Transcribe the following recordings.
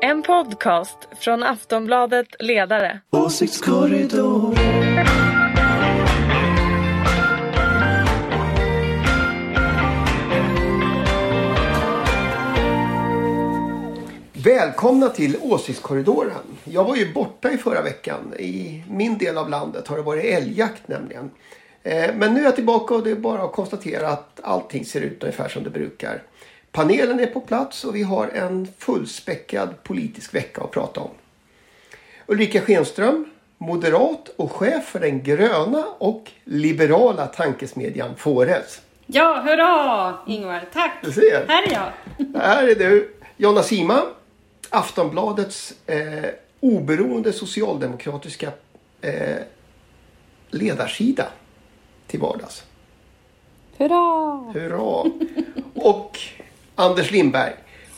En podcast från Aftonbladet Ledare. Åsiktskorridoren. Välkomna till Åsiktskorridoren. Jag var ju borta i förra veckan. I min del av landet har det varit älgjakt nämligen. Eh, men nu är jag tillbaka och det är bara att konstatera att allting ser ut ungefär som det brukar. Panelen är på plats och vi har en fullspäckad politisk vecka att prata om. Ulrika Schenström, moderat och chef för den gröna och liberala tankesmedjan Fores. Ja, hurra Ingvar! Tack! Du ser. Här är jag. Här är du. Jonna Sima, Aftonbladets eh, oberoende socialdemokratiska eh, ledarsida till vardags. Hurra! Hurra! Och Anders Lindberg,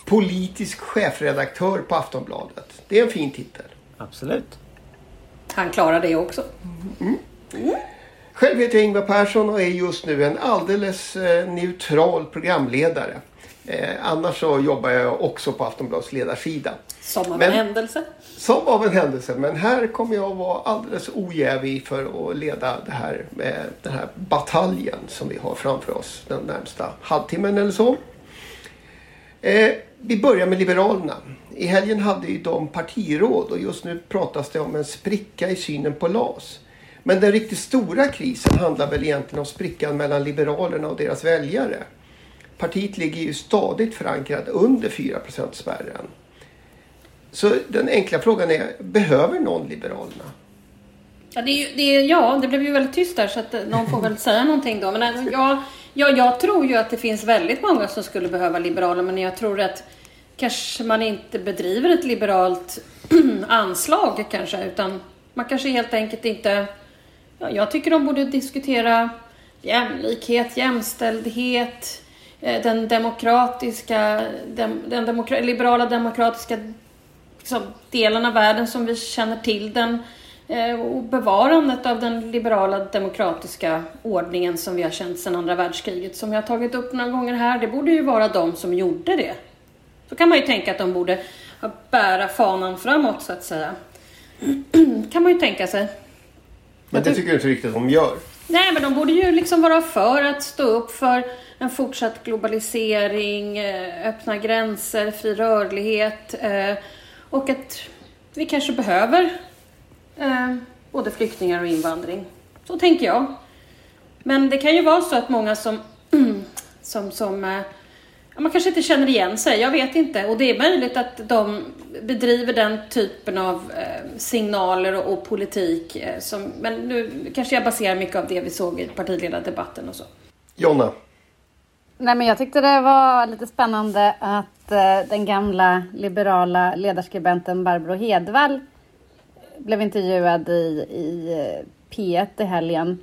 politisk chefredaktör på Aftonbladet. Det är en fin titel. Absolut. Han klarar det också. Själv heter jag Ingvar Persson och är just nu en alldeles eh, neutral programledare. Eh, annars så jobbar jag också på Aftonbladets ledarsida. Som av Men- en händelse. Som av en händelse. Men här kommer jag vara alldeles ojävig för att leda det här, med den här bataljen som vi har framför oss den närmsta halvtimmen eller så. Eh, vi börjar med Liberalerna. I helgen hade ju de partiråd och just nu pratas det om en spricka i synen på LAS. Men den riktigt stora krisen handlar väl egentligen om sprickan mellan Liberalerna och deras väljare. Partiet ligger ju stadigt förankrat under 4% spärren. Så den enkla frågan är, behöver någon Liberalerna? Ja det, är, ju- det, är, ja, det blev ju väldigt tyst där så att eh, någon får väl säga någonting då. Men eh, alltså, jag, jag, jag tror ju att det finns väldigt många som skulle behöva liberaler men jag tror att kanske man inte bedriver ett liberalt anslag kanske utan man kanske helt enkelt inte... Ja, jag tycker de borde diskutera jämlikhet, jämställdhet, eh, den demokratiska, den, den demokra, liberala demokratiska liksom, delen av världen som vi känner till den och bevarandet av den liberala demokratiska ordningen som vi har känt sedan andra världskriget som jag har tagit upp några gånger här. Det borde ju vara de som gjorde det. Så kan man ju tänka att de borde bära fanan framåt så att säga. kan man ju tänka sig. Men det tycker jag inte riktigt att de gör. Nej, men de borde ju liksom vara för att stå upp för en fortsatt globalisering, eh, öppna gränser, fri rörlighet eh, och att vi kanske behöver eh, både flyktingar och invandring. Så tänker jag. Men det kan ju vara så att många som, som, som eh, man kanske inte känner igen sig, jag vet inte. Och det är möjligt att de bedriver den typen av eh, signaler och, och politik. Eh, som, men nu kanske jag baserar mycket av det vi såg i partiledardebatten och så. Jonna, Nej, men jag tyckte det var lite spännande att eh, den gamla liberala ledarskribenten Barbro Hedvall blev intervjuad i, i eh, P1 i helgen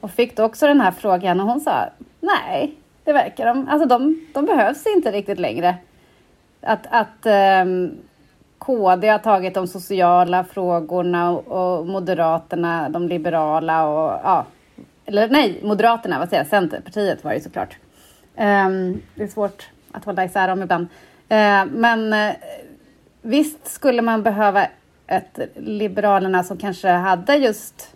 och fick då också den här frågan och hon sa nej, det verkar de, alltså de, de behövs inte riktigt längre. Att, att ehm, um, KD har tagit de sociala frågorna och, och Moderaterna de liberala och ja, eller nej, Moderaterna, vad säger jag, Centerpartiet var det ju såklart. Um, det är svårt att hålla isär dem ibland. Uh, men uh, visst skulle man behöva ett Liberalerna som kanske hade just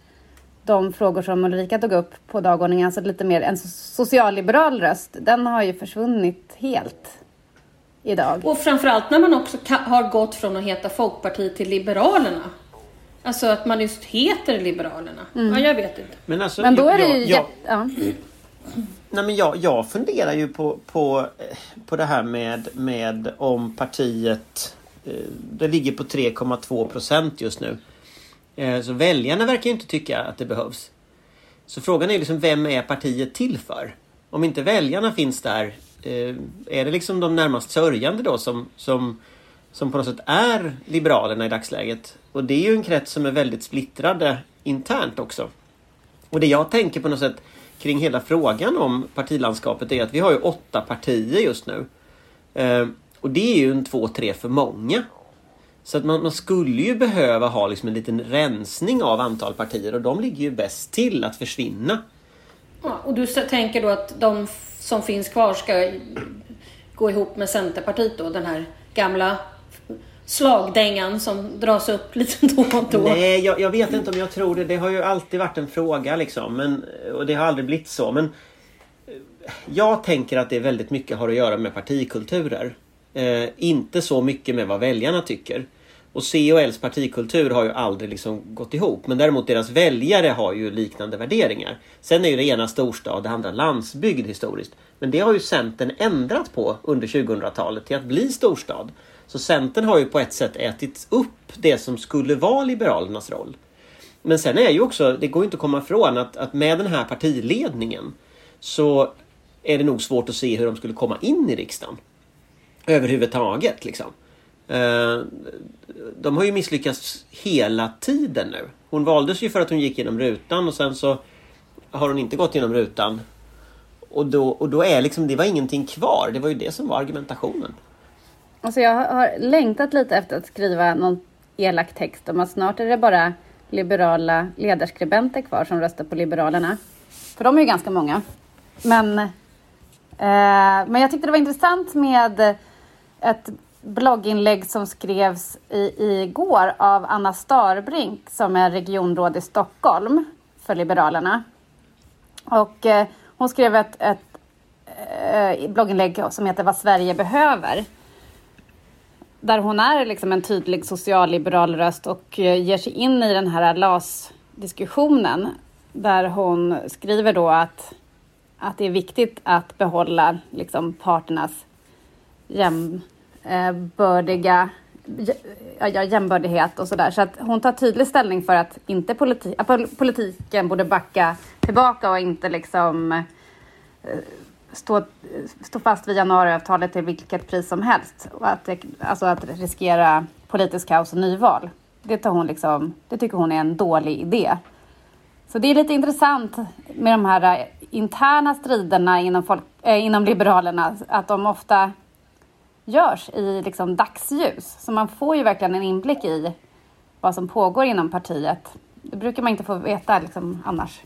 de frågor som Ulrika tog upp på dagordningen, alltså lite mer en so- socialliberal röst. Den har ju försvunnit helt idag. Och framförallt när man också har gått från att heta Folkpartiet till Liberalerna. Alltså att man just heter Liberalerna. Ja, jag vet inte. Men, alltså, Men då är det jag, ju jag, jätte... Ja. nej, men jag, jag funderar ju på, på, på det här med, med om partiet... Eh, det ligger på 3,2 procent just nu. Eh, så väljarna verkar ju inte tycka att det behövs. Så frågan är liksom vem är partiet till för? Om inte väljarna finns där, eh, är det liksom de närmast sörjande då som, som, som på något sätt är Liberalerna i dagsläget? Och det är ju en krets som är väldigt splittrade internt också. Och det jag tänker på något sätt kring hela frågan om partilandskapet är att vi har ju åtta partier just nu. Och det är ju en två, tre för många. Så att man, man skulle ju behöva ha liksom en liten rensning av antal partier och de ligger ju bäst till att försvinna. Ja, och du tänker då att de som finns kvar ska gå ihop med Centerpartiet då, den här gamla slagdängan som dras upp lite då och då. Nej, jag, jag, vet inte om jag tror det. Det har ju alltid varit en fråga liksom. Men, och det har aldrig blivit så. Men jag tänker att det väldigt mycket har att göra med partikulturer. Eh, inte så mycket med vad väljarna tycker. Och C och Ls partikultur har ju aldrig liksom gått ihop. Men däremot deras väljare har ju liknande värderingar. Sen är ju det ena storstad, det andra landsbygd historiskt. Men det har ju Centern ändrat på under 2000-talet till att bli storstad. Så Centern har ju på ett sätt ätit upp det som skulle vara Liberalernas roll. Men sen är ju också, det går ju inte att komma ifrån att, att med den här partiledningen så är det nog svårt att se hur de skulle komma in i riksdagen. Överhuvudtaget liksom. Eh, de har ju misslyckats hela tiden nu. Hon valdes ju för att hon gick genom rutan och sen så har hon inte gått genom rutan. Och då, och då är liksom, det var ingenting kvar. Det var ju det som var argumentationen. Alltså jag har längtat lite efter att skriva någon elak text om att snart är det bara liberala ledarskribenter kvar som röstar på Liberalerna. För de är ju ganska många. Men, eh, men jag tyckte det var intressant med ett blogginlägg som skrevs i, igår av Anna Starbrink som är regionråd i Stockholm för Liberalerna. Och eh, hon skrev ett, ett eh, blogginlägg som heter Vad Sverige behöver. Där hon är liksom en tydlig socialliberal röst och eh, ger sig in i den här LAS-diskussionen. Där hon skriver då att, att det är viktigt att behålla liksom, parternas jäm, jämbördiga bördiga, ja, jämbördighet och sådär. Så att hon tar tydlig ställning för att inte politi att politiken borde backa tillbaka och inte liksom eh, stå, eh, stå fast vid januariavtalet till vilket pris som helst. Och att, alltså att riskera politisk kaos och nyval. Det, tar hon liksom, det tycker hon är en dålig idé. Så det är lite intressant med de här interna striderna inom, folk, äh, inom Liberalerna, att de ofta görs i liksom dagsljus. Så man får ju verkligen en inblick i vad som pågår inom partiet. Det brukar man inte få veta liksom, annars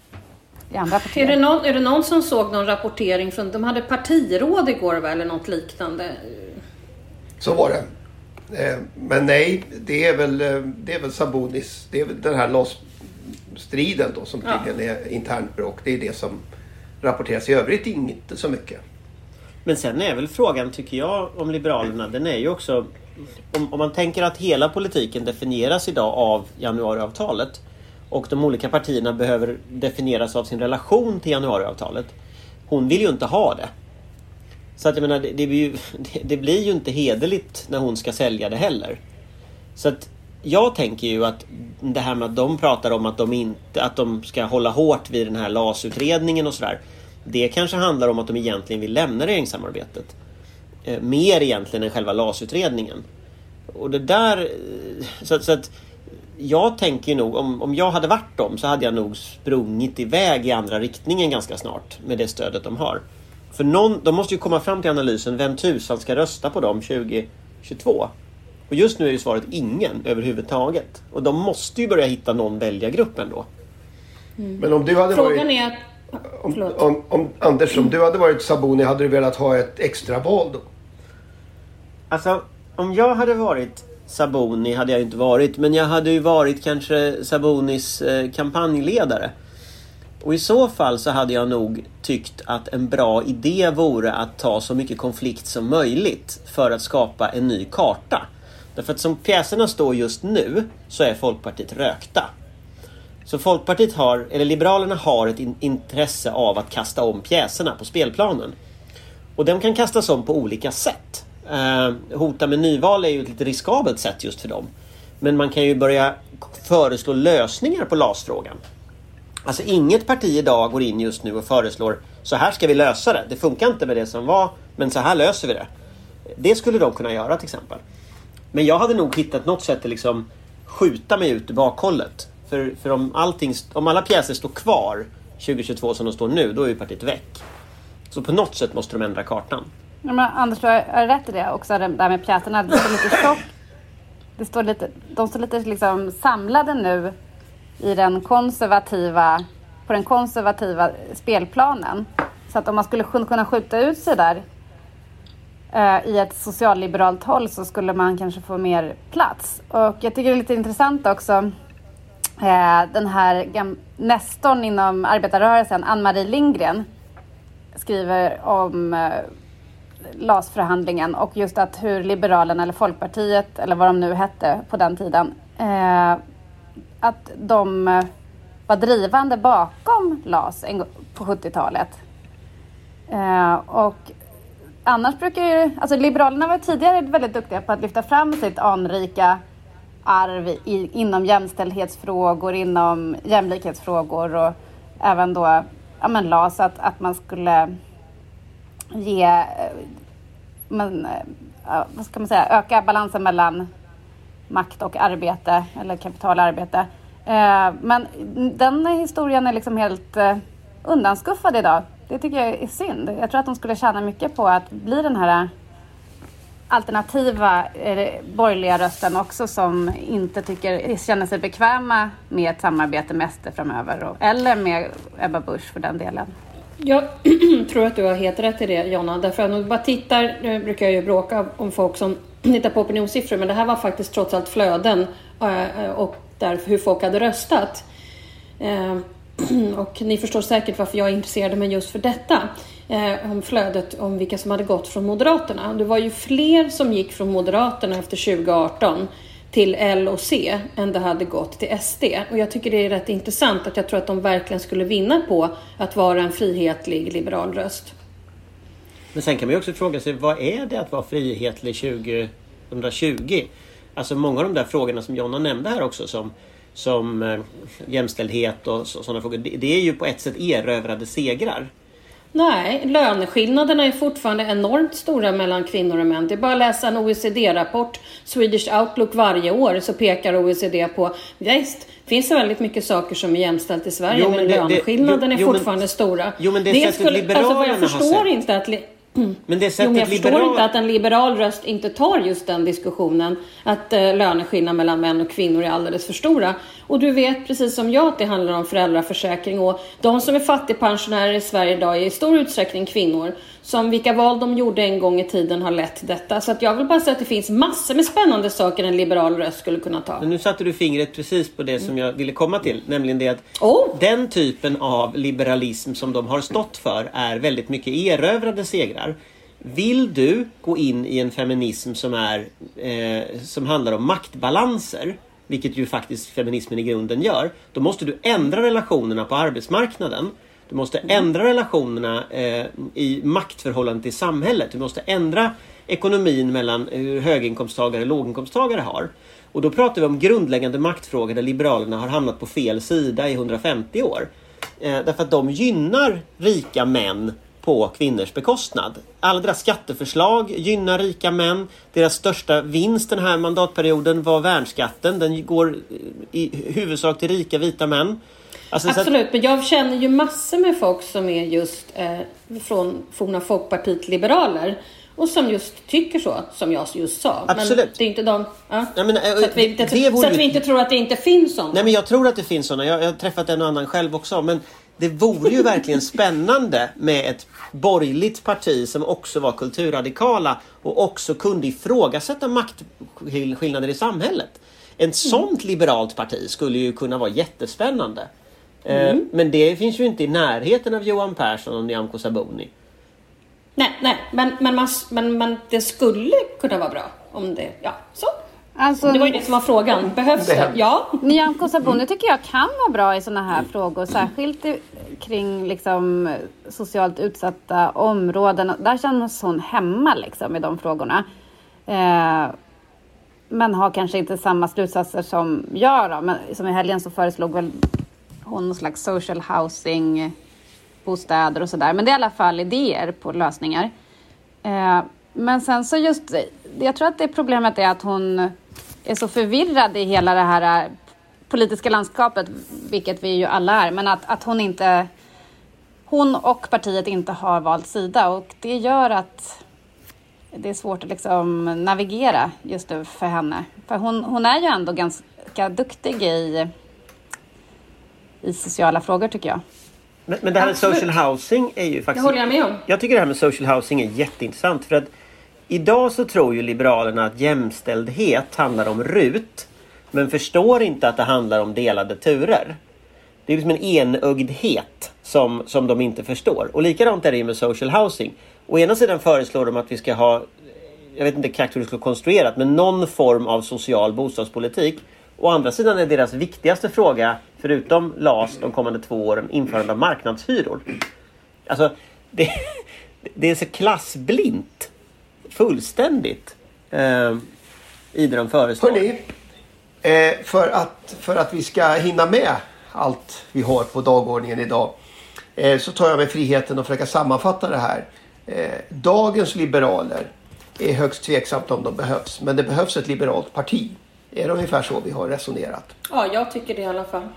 i andra partier. Är det, någon, är det någon som såg någon rapportering från, de hade partiråd igår va, eller något liknande? Så var det. Eh, men nej, det är väl, eh, det är väl Sabonis, det är väl den här LAS-striden då som tydligen ja. är internt bråk. Det är det som rapporteras. I övrigt inte så mycket. Men sen är väl frågan, tycker jag, om Liberalerna, den är ju också... Om, om man tänker att hela politiken definieras idag av januariavtalet och de olika partierna behöver definieras av sin relation till januariavtalet. Hon vill ju inte ha det. Så att jag menar, det, det, blir ju, det, blir ju inte hederligt när hon ska sälja det heller. Så att jag tänker ju att det här med att de pratar om att de, inte, att de ska hålla hårt vid den här LAS-utredningen och sådär. Det kanske handlar om att de egentligen vill lämna regeringssamarbetet. Eh, mer egentligen än själva LAS-utredningen. Och det där... Eh, så, så att jag tänker nog, om, om jag hade varit dem så hade jag nog sprungit iväg i andra riktningen ganska snart med det stödet de har. För någon, de måste ju komma fram till analysen, vem tusan ska rösta på dem 2022? Och just nu är ju svaret ingen överhuvudtaget. Och de måste ju börja hitta någon väljargrupp ändå. Mm. Men om du hade Frågan varit... är... Om, om, om, Anders, om du hade varit Saboni, hade du velat ha ett extra val då? Alltså, om jag hade varit Saboni hade jag inte varit. Men jag hade ju varit kanske Sabonis eh, kampanjledare. Och i så fall så hade jag nog tyckt att en bra idé vore att ta så mycket konflikt som möjligt för att skapa en ny karta. Därför att som pjäserna står just nu så är Folkpartiet rökta. Så Folkpartiet har, eller Liberalerna har ett in intresse av att kasta om pjäserna på spelplanen. Och de kan kastas om på olika sätt. Eh, hota med nyval är ju ett lite riskabelt sätt just för dem. Men man kan ju börja föreslå lösningar på LAS-frågan. Alltså inget parti idag går in just nu och föreslår så här ska vi lösa det. Det funkar inte med det som var, men så här löser vi det. Det skulle de kunna göra till exempel. Men jag hade nog hittat något sätt att liksom skjuta mig ut i bakhållet. För, för om, allting, om alla pjäser står kvar 2022 som de står nu, då är ju partiet väck. Så på något sätt måste de ändra kartan. Ja, men Anders, du har rätt i det också, det där med pjäserna. Det står lite tjock. Det står lite, de står lite liksom samlade nu i den konservativa, på den konservativa spelplanen. Så att om man skulle kunna skjuta ut sig där eh, i ett socialliberalt håll så skulle man kanske få mer plats. Och jag tycker det är lite intressant också Eh, den här nestorn inom arbetarrörelsen, Ann-Marie Lindgren, skriver om eh, LAS-förhandlingen och just att hur Liberalerna eller Folkpartiet eller vad de nu hette på den tiden, eh, att de var drivande bakom LAS på 70-talet. Och annars brukar ju, alltså Liberalerna var tidigare väldigt duktiga på att lyfta fram sitt anrika arv i, inom jämställdhetsfrågor, inom jämlikhetsfrågor och även då ja, men LAS, att, att man skulle ge, eh, men, eh, vad ska man säga, öka balansen mellan makt och arbete eller kapital och arbete. Eh, men den historien är liksom helt undanskuffad idag. Det tycker jag är synd. Jag tror att de skulle tjäna mycket på att bli den här alternativa eh, borgerliga rösten också som inte tycker, känner sig bekväma med ett samarbete med SD framöver och, eller med Ebba Busch för den delen. Jag tror att du har helt rätt i det Jonna. Därför att om du bara tittar, nu brukar jag ju bråka om folk som tittar på opinionssiffror, men det här var faktiskt trots allt flöden eh, eh, och där, hur folk hade röstat. Eh, och ni förstår säkert varför jag intresserade mig just för detta. Eh, om flödet, om vilka som hade gått från Moderaterna. Det var ju fler som gick från Moderaterna efter 2018 till L och C än det hade gått till SD. Och jag tycker det är rätt intressant att jag tror att de verkligen skulle vinna på att vara en frihetlig liberal röst. Men sen kan man ju också fråga sig vad är det att vara frihetlig 2020? Alltså många av de där frågorna som Jonna nämnde här också som, som eh, jämställdhet och sådana frågor. Det är ju på ett sätt erövrade segrar. Nej, löneskillnaderna är fortfarande enormt stora mellan kvinnor och män. Det är bara att läsa en OECD-rapport, Swedish Outlook varje år, så pekar OECD på, visst, finns det väldigt mycket saker som är jämställt i Sverige, Jo, men, men det- det- löneskillnaden jo, är jo, fortfarande stora. jo, men det sättet alltså vad Liberalerna jag har förstår sett. inte att Men det Jo, sättet men jag förstår liberal- inte att en liberal röst inte tar just den diskussionen. Att eh, löneskillnader mellan män och kvinnor är alldeles för stora. Och du vet precis som jag att det handlar om föräldraförsäkring. Och de som är fattigpensionärer i Sverige idag är i stor utsträckning kvinnor. Som vilka val de gjorde en gång i tiden har lett till detta. Så att jag vill bara säga att det finns massor med spännande saker en liberal röst skulle kunna ta. Men nu satte du fingret precis på det som jag ville komma till. Nämligen det att Oh. den typen av liberalism som de har stått för är väldigt mycket erövrade segrar. Vill du gå in i en feminism som, är, eh, som handlar om maktbalanser, vilket ju faktiskt feminismen i grunden gör, då måste du ändra relationerna på arbetsmarknaden. Du måste ändra relationerna eh, i maktförhållande till samhället. Du måste ändra ekonomin mellan eh, hur höginkomsttagare och låginkomsttagare har. Och då pratar vi om grundläggande maktfrågor där Liberalerna har hamnat på fel sida i 150 år. Eh, därför att de gynnar rika män på kvinnors bekostnad. Alla deras skatteförslag gynnar rika män. Deras största vinst den här mandatperioden var värnskatten. Den går eh, i huvudsak till rika vita män. Alltså, så att- Absolut, men jag känner ju massor med folk som är just eh, från forna Folkpartiet Liberaler. Och som just tycker så, som jag just sa. Absolut. Men det är inte de... Ja. Nej, men, eh, så att vi inte, det vore så att vi inte tror att det inte finns sådana. Nej men jag tror att det finns sådana. Jag, jag har träffat en och annan själv också. Men det vore ju verkligen spännande med ett borgerligt parti som också var kulturradikala och också kunde ifrågasätta maktskillnader i samhället. Ett sånt liberalt parti skulle ju kunna vara jättespännande. Eh, Men det finns ju inte i närheten av Johan Persson och Nyamko Sabuni. Nej, nej, men, men, man, men, men det skulle kunna vara bra om det... Ja, så. Alltså, Det var ju det som var frågan. Behövs det? Det- Ja. Nyamko Sabuni tycker jag kan vara bra i sådana här frågor, särskilt i, kring liksom, socialt utsatta områden. Där känns hon hemma liksom, i de frågorna. Eh, men har kanske inte samma slutsatser som jag. Då. Men som i helgen så föreslog väl hon någon slags social housing, bostäder och sådär. Men det är i alla fall idéer på lösningar. Eh, men sen så just, jag tror att det problemet är att hon är så förvirrad i hela det här eh, politiska landskapet, vilket vi ju alla är, men att, att hon inte, hon och partiet inte har valt sida och det gör att det är svårt att liksom navigera just nu för henne. För hon, hon är ju ändå ganska duktig i, i sociala frågor tycker jag. Men, men det här med social housing är ju Det faktiskt... håller jag med om. Jag tycker det här med social housing är jätteintressant för att idag så tror ju Liberalerna att jämställdhet handlar om RUT. Men förstår inte att det handlar om delade turer. Det är liksom en enögdhet som, som de inte förstår. Och likadant är det med social housing. Å ena sidan föreslår de att vi ska ha, jag vet inte exakt hur det ska vara konstruerat, men någon form av social bostadspolitik. Å andra sidan är deras viktigaste fråga, förutom LAS de kommande två åren, införande av marknadshyror. Alltså, det, det är så klassblint. Fullständigt. Eh, I det de föreslår. Hörrni, eh, för, att, för att vi ska hinna med allt vi har på dagordningen idag eh, så tar jag mig friheten att försöka sammanfatta det här. Eh, dagens liberaler är högst tveksamt om de behövs. Men det behövs ett liberalt parti. Är det ungefär så vi har resonerat? Ja, jag tycker det i alla fall.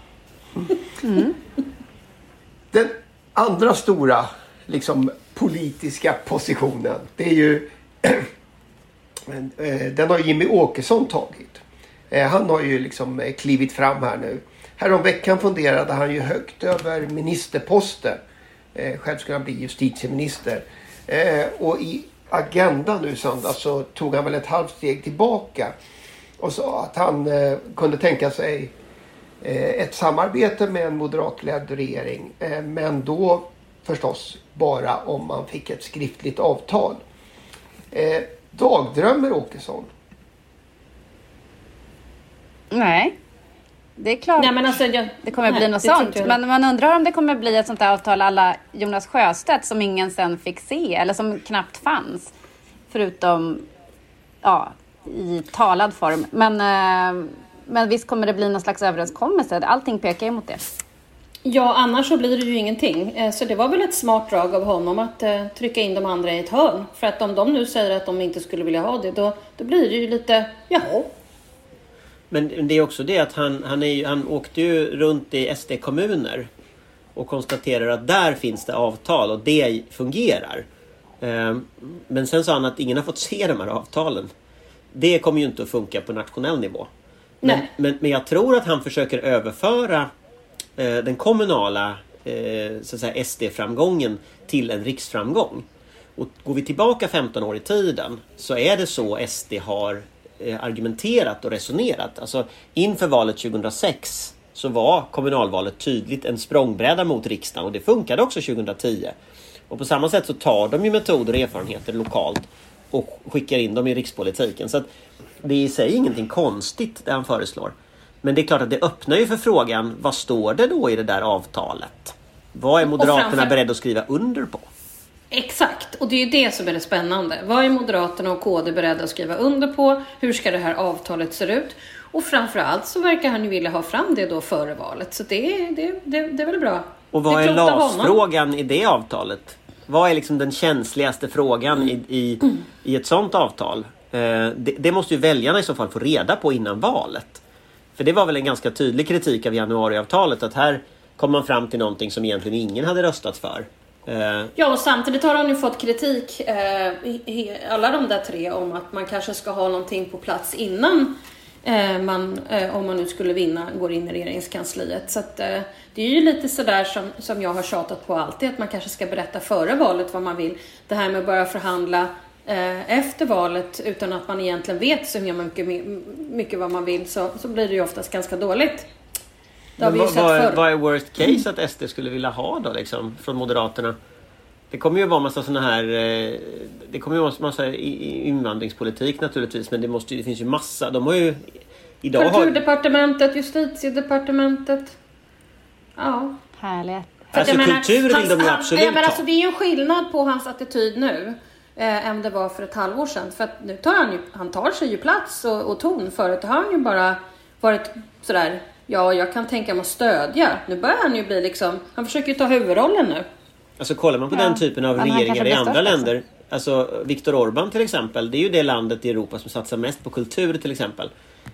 Den andra stora liksom, politiska positionen det är ju eh, den har Jimmy Åkesson tagit. Eh, Han har ju liksom eh, klivit fram här nu. Häromveckan funderade han ju högt över ministerposter. Eh, Själv skulle han bli justitieminister. Och i Agenda nu söndag så tog han väl ett halvt steg tillbaka. Och sa att han eh, kunde tänka sig eh, ett samarbete med en moderatledd regering. Eh, Men då förstås bara om man fick ett skriftligt avtal. Eh, Dagdrömmer Åkesson? Nej. Det är klart. Nej, men alltså, jag, Det kommer nej, bli något sånt. Men man undrar om det kommer bli ett sånt där avtal alla Jonas Sjöstedt som ingen sen fick se eller som knappt fanns. Förutom ja, i talad form. Men, eh, men visst kommer det bli någon slags överenskommelse. Allting pekar ju mot det. Ja, annars så blir det ju ingenting. Eh, Så det var väl ett smart drag av honom att eh, trycka in de andra i ett hörn. För att om de nu säger att de inte skulle vilja ha det, då, då blir det ju lite, jaha. Men det är också det att han, han, är han åkte ju runt i SD-kommuner och konstaterar att där finns det avtal och det fungerar. Men sen sa han att ingen har fått se de här avtalen. Det kommer ju inte att funka på nationell nivå. Men, Nej. men, men jag tror att han försöker överföra eh, den kommunala eh, så att säga SD-framgången till en riksframgång. Och går vi tillbaka 15 år i tiden så är det så SD har eh, argumenterat och resonerat. Alltså inför valet 2006 så var kommunalvalet tydligt en språngbräda mot riksdagen och det funkade också 2010. Och på samma sätt så tar de ju metoder och erfarenheter lokalt och skickar in dem i rikspolitiken. Så det är i sig ingenting konstigt det han föreslår. Men det är klart att det öppnar ju för frågan, vad står det då i det där avtalet? Vad är Moderaterna framför- beredda att skriva under på? Exakt, och det är ju det som är det spännande. Vad är Moderaterna och KD beredda att skriva under på? Hur ska det här avtalet se ut? Och framförallt så verkar han ju vilja ha fram det då före valet. Så det, är- det, det, det är väl bra. Och vad Det är. LAS-frågan i det avtalet? Vad är liksom den känsligaste frågan i, i, i ett sånt avtal? Eh, det, det måste ju väljarna i så fall få reda på innan valet. För det var väl en ganska tydlig kritik av januariavtalet att här kom man fram till någonting som egentligen ingen hade röstat för. Eh, Ja, och samtidigt har han ju fått kritik, eh, i- i- alla de där tre, om att man kanske ska ha någonting på plats innan man, eh, om man nu skulle vinna, går in i regeringskansliet. Så att, eh, det är ju lite sådär som, som jag har tjatat på alltid, att man kanske ska berätta före valet vad man vill. Det här med att börja förhandla eh, efter valet utan att man egentligen vet så mycket, mycket vad man vill, så, så blir det ju oftast ganska dåligt. Det har men vi ju sett vad, är, förr. vad är worst case att SD skulle vilja ha då liksom från Moderaterna? Det kommer ju vara massa såna här... eh, Det kommer ju vara massa invandringspolitik naturligtvis men det, måste, det finns ju massa. De har ju... Idag har, Kulturdepartementet, justitiedepartementet. Ja. Härligt. För att Alltså, menar, kultur vill hans- de ju han- absolut ja, men alltså, Det är ju en skillnad på hans attityd nu eh, än det var för ett halvår sedan. För att nu tar han ju, han tar sig ju plats och, och ton. Förut har han ju bara varit sådär, ja jag kan tänka mig att stödja. Nu börjar han ju bli liksom, han försöker ju ta huvudrollen nu. Alltså kollar man på Ja. den typen av Men regeringar i andra länder. Alltså Viktor Orbán till exempel. Det är ju det landet i Europa som satsar mest på kultur till exempel.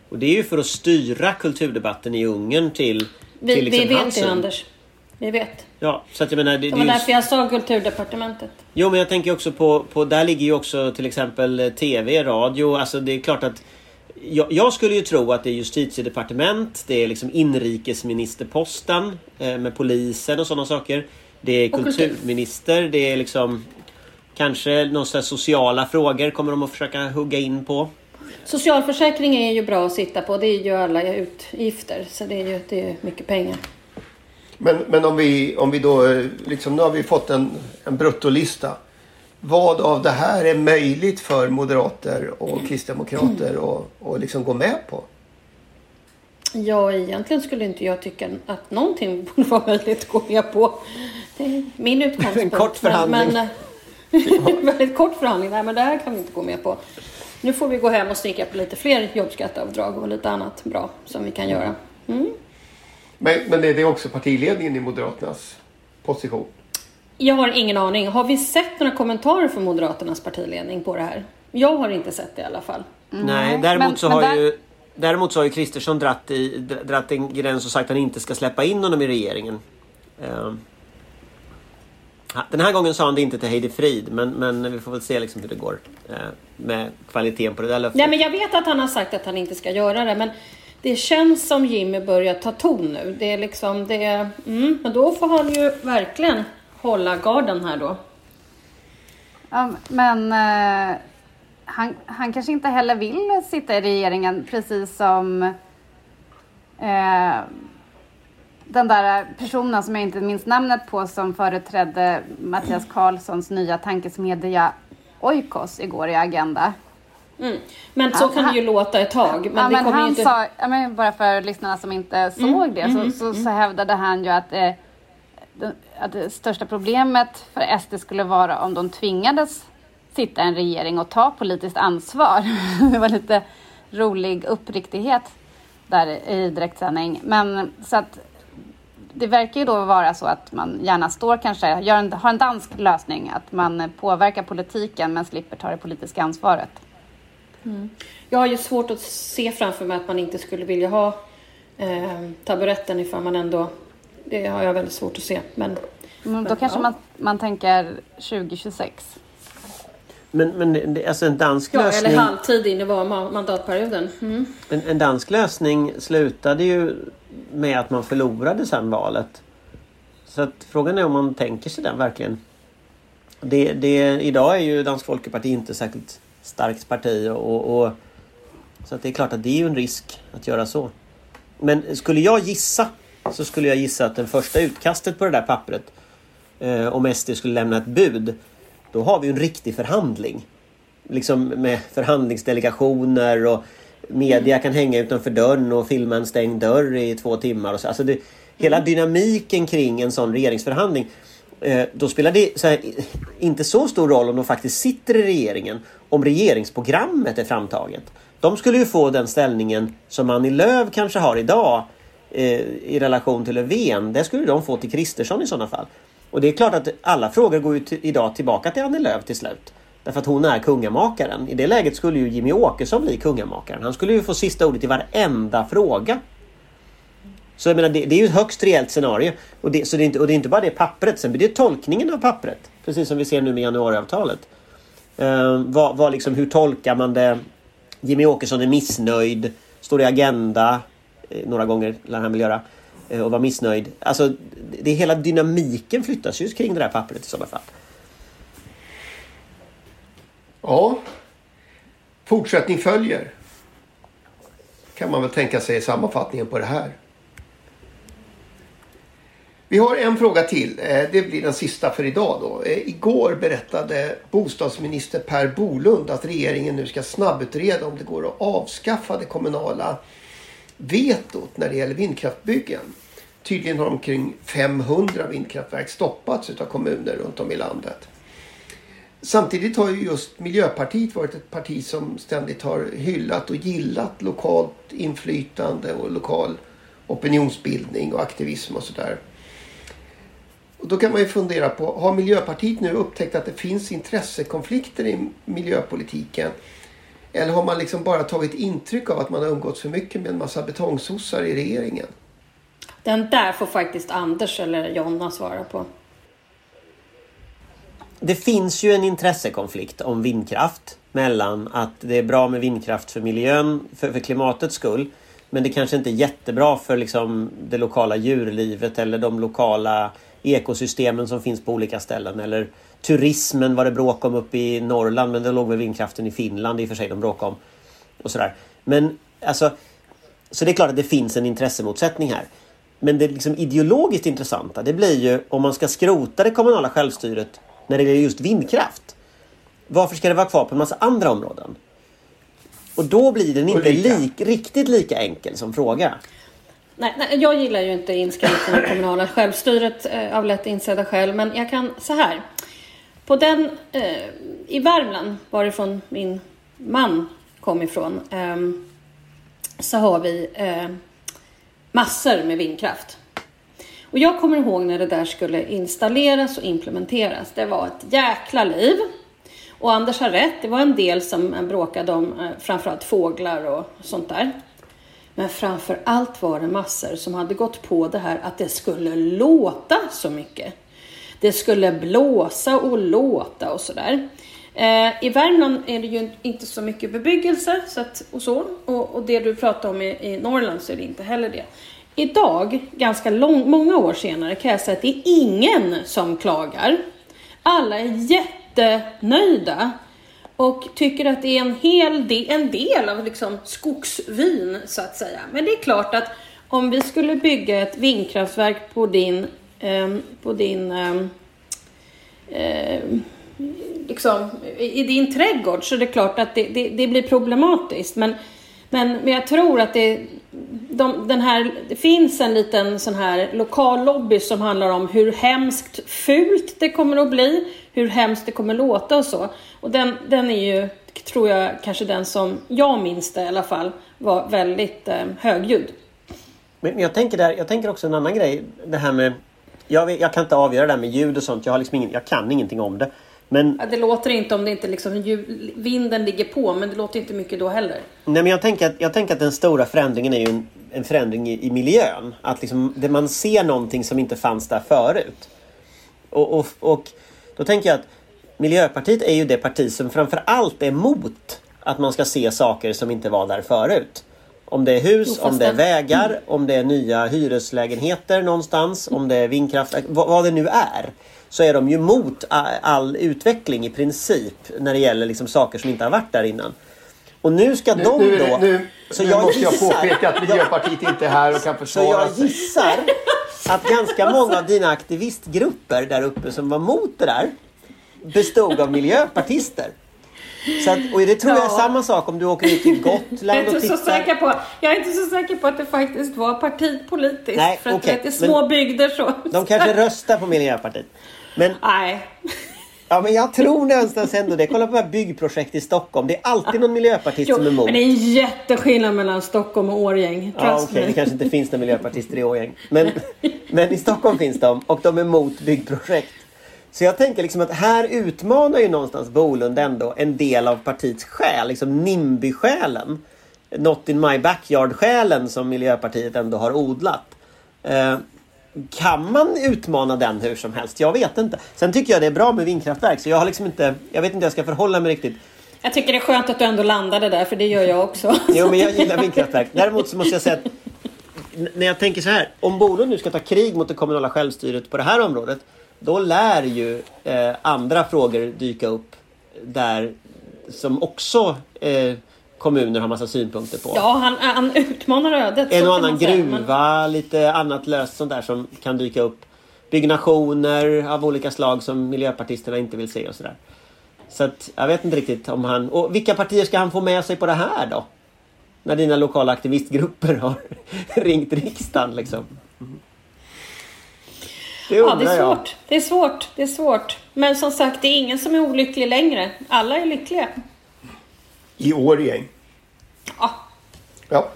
Och det är ju för att styra kulturdebatten i Ungern till, Vi, till liksom vi vet hans ju syn. Anders. Vi vet. Ja, så att jag menar... Det, Det det var är ju... därför jag sa kulturdepartementet. Jo men jag tänker också på, på... Där ligger ju också till exempel eh, TV, radio. Alltså det är klart att... Jag, jag skulle ju tro att det är justitiedepartement, det är liksom inrikesministerposten eh, med polisen och sådana saker. Det är kulturminister, det är liksom Kanske några sociala frågor kommer de att försöka hugga in på. Socialförsäkring är ju bra att sitta på. Det är ju alla utgifter. Så det är ju det är mycket pengar. Men, men om, vi, om vi då, liksom, nu har vi fått en, en bruttolista. Vad av det här är möjligt för moderater och kristdemokrater att och liksom gå med på? Ja, egentligen skulle inte jag tycka att någonting borde vara möjligt att gå med på. Det är min utgångspunkt. En kort förhandling. Men, men, väldigt kort förhandling. Nej, men det här kan vi inte gå med på. Nu får vi gå hem och snicka på lite fler jobbskatteavdrag och lite annat bra som vi kan göra. Mm. Men, men det är också partiledningen i Moderaternas position? Jag har ingen aning. Har vi sett några kommentarer från Moderaternas partiledning på det här? Jag har inte sett det i alla fall. Nej, däremot men- så har där- ju Däremot så har ju Kristersson dratt, i, dratt en gräns och sagt att han inte ska släppa in honom i regeringen. Ehm. Den här gången sa han det inte till Heidi Frid men, men vi får väl se liksom hur det går eh, med kvaliteten på det där löftet. Nej, men jag vet att han har sagt att han inte ska göra det, men det känns som Jimmy börjar ta ton nu. Det är liksom, det är, mm, men då får han ju verkligen hålla garden här då. Ja, men eh, han, han kanske inte heller vill sitta i regeringen precis som eh, den där personen som jag inte minns namnet på som företrädde Mattias Karlssons nya tankesmedja Oikos igår i Agenda. Mm. Men så Ja, kan han- det ju låta ett tag. Men ja, det men kommer han inte... sa, ja, men bara för lyssnarna som inte såg det, så, så, så hävdade han ju att, eh, det, att det största problemet för SD skulle vara om de tvingades sitta i en regering och ta politiskt ansvar. det var lite rolig uppriktighet där i direktsändning. Men så att det verkar ju då vara så att man gärna står kanske, en, har en dansk lösning, att man påverkar politiken men slipper ta det politiska ansvaret. Jag har ju svårt att se framför mig att man inte skulle vilja ha eh, taburetten ifall man ändå... Det har jag väldigt svårt att se. Men Men då Men, kanske ja. man, man tänker 2026. Men, men det- alltså en dansk ja, lösning... eller halvtid in i mandatperioden. Mm. En, en dansk lösning slutade ju med att man förlorade sen valet. Så att frågan är om man tänker sig den verkligen. Det, det, idag är ju Dansk Folkeparti inte särskilt starkt parti och, och så att det är klart att det är en risk att göra så. Men skulle jag gissa så skulle jag gissa att den första utkastet på det där pappret eh, om SD skulle lämna ett bud då har vi en riktig förhandling liksom med förhandlingsdelegationer och media kan hänga utanför dörren och filma en stängd dörr i två timmar. Och så. Alltså det, hela dynamiken kring en sån regeringsförhandling eh, då spelar det så här, inte så stor roll om de faktiskt sitter i regeringen om regeringsprogrammet är framtaget. De skulle ju få den ställningen som Annie Lööf kanske har idag eh, i relation till Löfven. Det skulle de få till Kristersson i sådana fall. Och det är klart att alla frågor går ju till, idag tillbaka till Annie Lööf till slut. Därför att hon är kungamakaren. I det läget skulle ju Jimmy Åkesson bli kungamakaren. Han skulle ju få sista ordet i varenda fråga. Så jag menar, det, det är ju ett högst reellt scenario. Och det, så det är inte, och det är inte bara det pappret, sen blir det tolkningen av pappret. Precis som vi ser nu med januariavtalet. Uh, vad, vad liksom, hur tolkar man det? Jimmy Åkesson är missnöjd. Står i Agenda. Eh, några gånger lär han väl göra. Eh, och vara missnöjd. Alltså, det, det, hela dynamiken flyttas ju kring det där pappret i sådana fall. Ja. Fortsättning följer. Kan man väl tänka sig i sammanfattningen på det här. Vi har en fråga till. Eh, det blir den sista för idag då. Eh, igår berättade bostadsminister Per Bolund att regeringen nu ska snabbutreda om det går att avskaffa det kommunala vetot när det gäller vindkraftbyggen. Tydligen har omkring 500 vindkraftverk stoppats av kommuner runt om i landet. Samtidigt har ju just Miljöpartiet varit ett parti som ständigt har hyllat och gillat lokalt inflytande och lokal opinionsbildning och aktivism och sådär. Och då kan man ju fundera på, har Miljöpartiet nu upptäckt att det finns intressekonflikter i miljöpolitiken? Eller har man liksom bara tagit intryck av att man har umgått för mycket med en massa betongsossar i regeringen? Den där får faktiskt Anders eller Jonna svara på. Det finns ju en intressekonflikt om vindkraft mellan att det är bra med vindkraft för miljön, för, för klimatets skull. Men det kanske inte är jättebra för liksom det lokala djurlivet eller de lokala ekosystemen som finns på olika ställen. Eller turismen var det bråk om uppe i Norrland men det låg väl vindkraften i Finland i och för sig de bråkade om. Och sådär. Men alltså, så det är klart att det finns en intressemotsättning här. Men det liksom ideologiskt intressanta det blir ju om man ska skrota det kommunala självstyret när det gäller just vindkraft. Varför ska det vara kvar på en massa andra områden? Och då blir den inte lik, riktigt lika enkel som fråga. Nej, nej, jag gillar ju inte inskränkningen i kommunala självstyret eh, av lätt insedda skäl. Men jag kan så här. På den eh, i Värmland, varifrån min man kom ifrån, eh, så har vi eh, massor med vindkraft. Och jag kommer ihåg när det där skulle installeras och implementeras. Det var ett jäkla liv. Och Anders har rätt, det var en del som eh, bråkade om eh, framförallt fåglar och sånt där. Men framför allt var det massor som hade gått på det här att det skulle låta så mycket. Det skulle blåsa och låta och sådär. Eh, I Värmland är det ju inte så mycket bebyggelse så att, och så. Och, och det du pratar om i, i Norrland så är det inte heller det. Idag, ganska lång, många år senare, kan jag säga att det är ingen som klagar. Alla är jättenöjda och tycker att det är en hel del, en del av liksom skogsvyn så att säga. Men det är klart att om vi skulle bygga ett vindkraftverk på din, Ehm, på din ehm, ehm, liksom, i i din trädgård så är det klart att det, det, det blir problematiskt. Men, men, men jag tror att det, de, den här, det finns en liten sån här lokal lobby som handlar om hur hemskt fult det kommer att bli, hur hemskt det kommer låta och så. Och den, den är ju, tror jag, kanske den som jag minns det i alla fall, var väldigt eh, högljudd. Men jag tänker, där, jag tänker också en annan grej. Det här med... Jag, vet- jag kan inte avgöra det här med ljud och sånt. Jag, har liksom ingen, jag kan ingenting om det. Men, Ja, Det låter inte om det inte liksom ljud, vinden ligger på, men det låter inte mycket då heller. nej, men jag, tänker att, jag tänker att den stora förändringen är ju en, en förändring i, i miljön. Att liksom, det man ser någonting som inte fanns där förut. Och, och, och då tänker jag att Miljöpartiet är ju det parti som framför allt är emot att man ska se saker som inte var där förut. Om det är hus, Jo, om det är vägar, om det är nya hyreslägenheter någonstans, om det är vindkraft, vad, vad det nu är. Så är de ju emot a- all utveckling i princip när det gäller liksom saker som inte har varit där innan. Och nu ska Nu, de nu, då... nu, så nu jag måste jag gissar- påpeka att Miljöpartiet inte är här och kan så försvara jag sig. gissar att ganska många av dina aktivistgrupper där uppe som var mot det där bestod av miljöpartister. Så att, och det tror jag är Ja. samma sak om du åker ut till Jag är, Gotland och inte så tittar. säker på, jag är inte så säker på att det faktiskt var partipolitiskt. Nej, för att vet, i små men- bygder så... De kanske röstar på Miljöpartiet. Men, Nej. ja, men jag tror någonstans ändå det. Kolla på de här byggprojekt i Stockholm. Det är alltid någon miljöpartist Jo, som är emot. men det är en jätteskillnad mellan Stockholm och Årgäng. Ja, me. det kanske inte finns några miljöpartister i Årjäng. Men, men i Stockholm finns de och de är emot byggprojekt. Så jag tänker liksom att här utmanar ju någonstans Bolund ändå en del av partiets själ, liksom NIMBY-själen. Not in my backyard-själen som Miljöpartiet ändå har odlat. Eh, kan man utmana den hur som helst? Jag vet inte. Sen tycker jag det är bra med vindkraftverk så jag har liksom inte, jag vet inte hur jag ska förhålla mig riktigt. Jag tycker det är skönt att du ändå landade där, för det gör jag också. Jo, men jag gillar vindkraftverk. Däremot så måste jag säga att när jag tänker så här. Om Bolund nu ska ta krig mot det kommunala självstyret på det här området. Då lär ju eh, andra frågor dyka upp där som också eh, kommuner har massa synpunkter på. Ja, han, han utmanar ödet. en och annan säga, men- gruva, lite annat löst sånt där som kan dyka upp. Byggnationer av olika slag som miljöpartisterna inte vill se och sådär. Så att jag vet inte riktigt om han... Och vilka partier ska han få med sig på det här då? När dina lokala aktivistgrupper har ringt riksdagen liksom. Det Ja, undrar det är jag. svårt. Det är svårt. Det är svårt. Men som sagt, det är ingen som är olycklig längre. Alla är lyckliga. I Årjäng. Ja, Ja.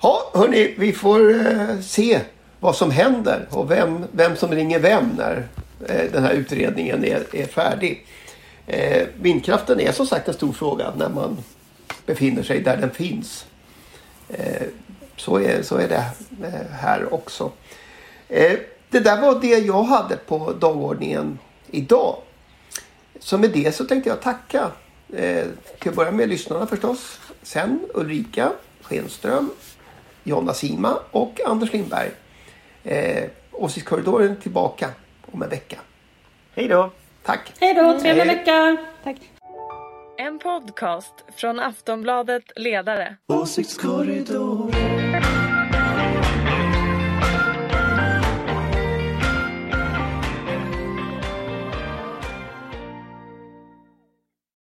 Ja, hörni, vi får eh, se vad som händer och vem, vem som ringer vem när eh, den här utredningen är, är färdig. Eh, vindkraften är som sagt en stor fråga när man befinner sig där den finns. Eh, så, är, så är det eh, här också. Det där var det jag hade på dagordningen idag. Så med det så tänkte jag tacka. Eh, till att börja med lyssnarna förstås. Sen Ulrika Schenström, Jonna Sima och Anders Lindberg. Eh, Åsiktskorridoren tillbaka om en vecka. Hej då! Tack! Hej då, trevlig vecka! Tack. En podcast från Aftonbladet Ledare. Åsiktskorridor